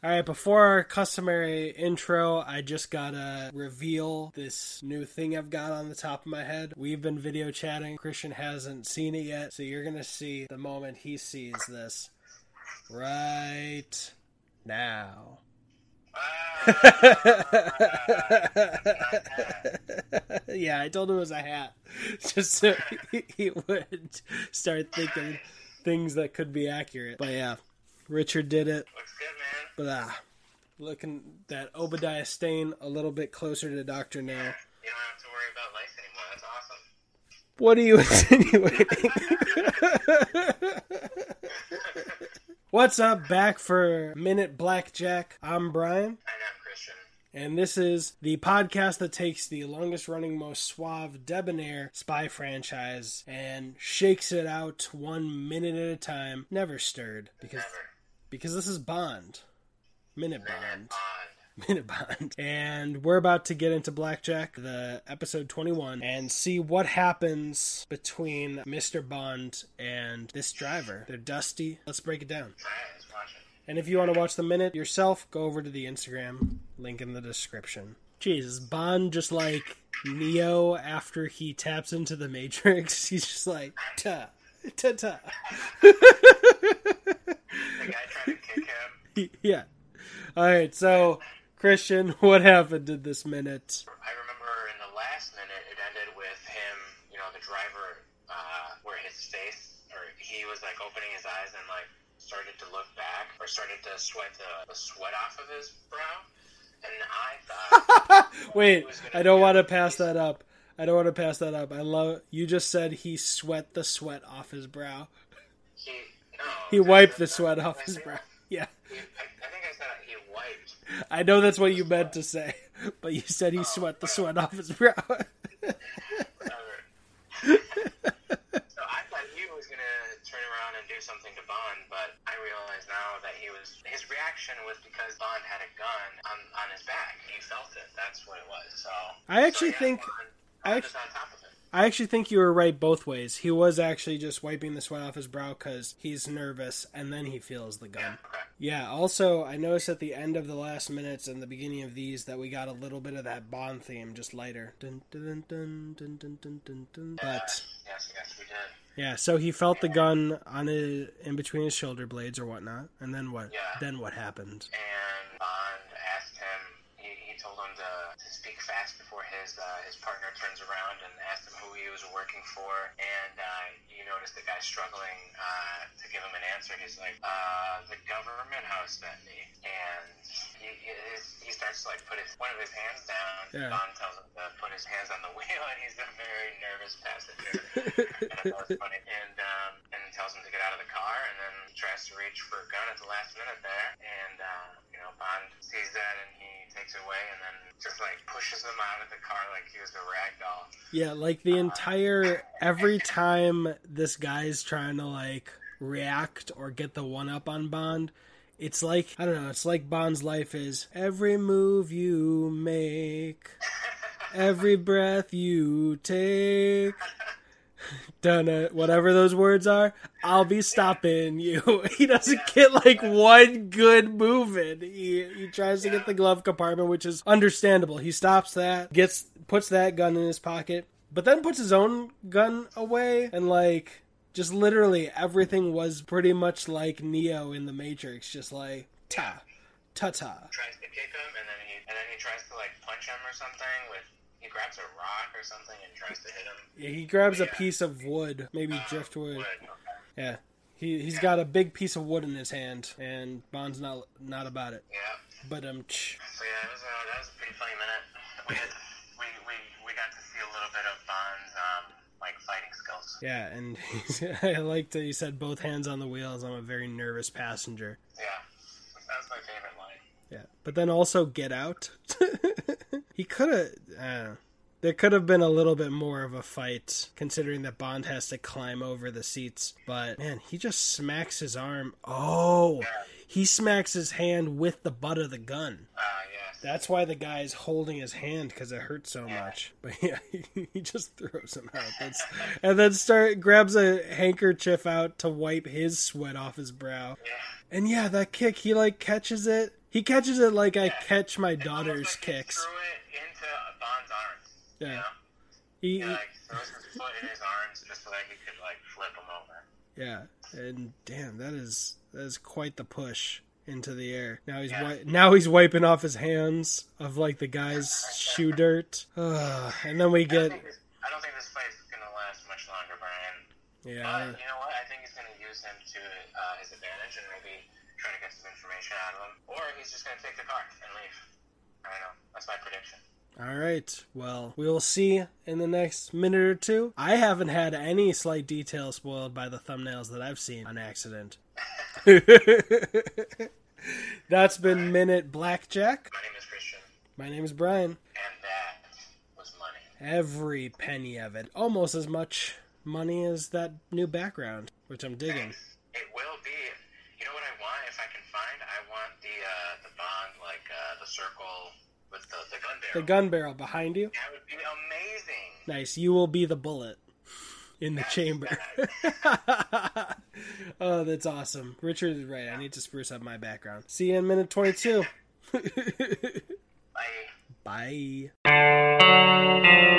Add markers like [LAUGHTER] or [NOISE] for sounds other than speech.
All right, before our customary intro, I just gotta reveal this new thing I've got on the top of my head. We've been video chatting. Christian hasn't seen it yet, so you're gonna see the moment he sees this right now. [LAUGHS] yeah, I told him it was a hat, [LAUGHS] just so he, would start thinking things that could be accurate. But yeah, Richard did it. Looks good, man. But ah, looking that Obadiah Stane a little bit closer to Doctor now. You don't have to worry about lice anymore. That's awesome. What are you [LAUGHS] insinuating? [LAUGHS] What's up? Back for Minute Blackjack. I'm Brian, And I'm Christian. and this is the podcast that takes the longest running, most suave, debonair spy franchise and shakes it out one minute at a time, never stirred. Because Never. because this is Bond. Minute Bond. [LAUGHS] Minute Bond. And we're about to get into Blackjack, the episode 21, and see what happens between Mr. Bond and this driver. They're dusty. Let's break it down. Alright, let's watch it. And if you want to watch the minute yourself, go over to the Instagram, link in the description. Jesus, Bond just like Neo after he taps into the Matrix. [LAUGHS] He's just like, ta, ta, ta. [LAUGHS] The guy trying to kick him. yeah. All right, so Christian, [LAUGHS] what happened in this minute? I remember in the last minute, it ended with him, you know, the driver, uh, where his face, or he was like opening his eyes and like started to look back, or started to sweat the, the sweat off of his brow. And I thought, [LAUGHS] Wait, I don't want to pass that up. I don't want to pass that up. I love you just said he sweat the sweat off his brow. he, no. He wiped the sweat off his brow. [LAUGHS] Yeah. He, I, I think I said he wiped. I know that's what you meant to say, [LAUGHS] but you said he sweat the sweat off his brow. Whatever. [LAUGHS] so I thought he was gonna turn around and do something to Bond, but I realize now that he was his reaction was because Bond had a gun on, on his back. He felt it. That's what it was. So I actually so, yeah, think- Bond, I Bond is on top of it. I actually think you were right both ways. He was actually just wiping the sweat off his brow because he's nervous, and then he feels the gun. Okay. Yeah, also, I noticed at the end of the last minutes and the beginning of these that we got a little bit of that Bond theme, just lighter. Dun, dun, dun. But, Yes, yes, yes, we did. yeah, so he felt the gun on his, in between his shoulder blades or whatnot, and then what? Yeah. Then what happened? And Bond told him to, to speak fast before his uh, his partner turns around and asked him who he was working for. And uh, you notice the guy struggling uh, to give him an answer. He's like, uh, "The government house sent me." And he he, he starts to like put his one of his hands down. Yeah. Bond tells him to put his hands on the [LAUGHS] wheel, and he's a very nervous passenger. [LAUGHS] and I thought it was funny. And um, and tells him to get out of the car, and then he tries to reach for a gun at the last minute there, and uh, you know Bond sees that and he takes it away, and then just like pushes him out of the car like he was a rag doll. Yeah, like the entire every time this guy's trying to like react or get the one up on Bond, it's like I don't know, it's like Bond's life is every move you make, [LAUGHS] every breath you take. Done it, uh, whatever those words are, I'll be stopping you. [LAUGHS] He doesn't get like one good move in. He he tries to get the glove compartment, which is understandable. He stops that, gets puts that gun in his pocket, but then puts his own gun away and like just literally everything was pretty much like Neo in the Matrix, just like ta ta ta. tries to kick him, and then he and then he tries to like punch him or something with. He grabs a rock or something and tries to hit him. Yeah, He grabs a Yeah. piece of wood, maybe Uh, driftwood. wood, okay. Yeah. He he's got a big piece of wood in his hand, and Bond's not not about it. Yeah. But um, tch. So yeah, it was a, that was a pretty funny minute. We had we, we we got to see a little bit of Bond's um like fighting skills. yeah, and [LAUGHS] I liked that he said both hands on the wheels. I'm a very nervous passenger. Yeah, that's my favorite line. Yeah, but then also get out. [LAUGHS] he could have. Uh, there could have been a little bit more of a fight, considering that Bond has to climb over the seats. But man, he just smacks his arm. Oh, he smacks his hand with the butt of the gun. Uh, yes. That's why the guy's holding his hand because it hurts so much. [LAUGHS] But yeah, he, he just throws him out. That's, and then start grabs a handkerchief out to wipe his sweat off his brow. Yeah. And yeah, that kick, he like catches it He catches it like I catch my daughter's like kicks. Threw it into Bond's arms. Yeah. You know? He, He like throws his foot in his arms just so that he could like flip him over. yeah, and damn, that is that is quite the push into the air. Now he's Yeah. wi- now he's wiping off his hands of like the guy's [LAUGHS] shoe dirt. Ugh, and then we I don't, get this, I don't think this fight is gonna last much longer, Brian. yeah. But you know what? I think he's gonna use him to uh, his advantage and maybe try to get some information out of him, or he's just gonna take the car and leave. I don't know. That's my prediction. All right. Well, we will see in the next minute or two. I haven't had any slight detail spoiled by the thumbnails that I've seen on accident. [LAUGHS] That's been Minute Blackjack. My name is Christian, My name is Brian. and that was money. Every penny of it. Almost as much money as that new background, which I'm digging. It will be. You know what I want? If I can find, I want the uh, the bond like uh, the circle with the, the gun barrel. The gun barrel behind you. That would be amazing. Nice. You will be the bullet in the chamber. [LAUGHS] oh, that's awesome. Richard is right. I need to spruce up my background. See you in minute 22. [LAUGHS] Bye. Bye.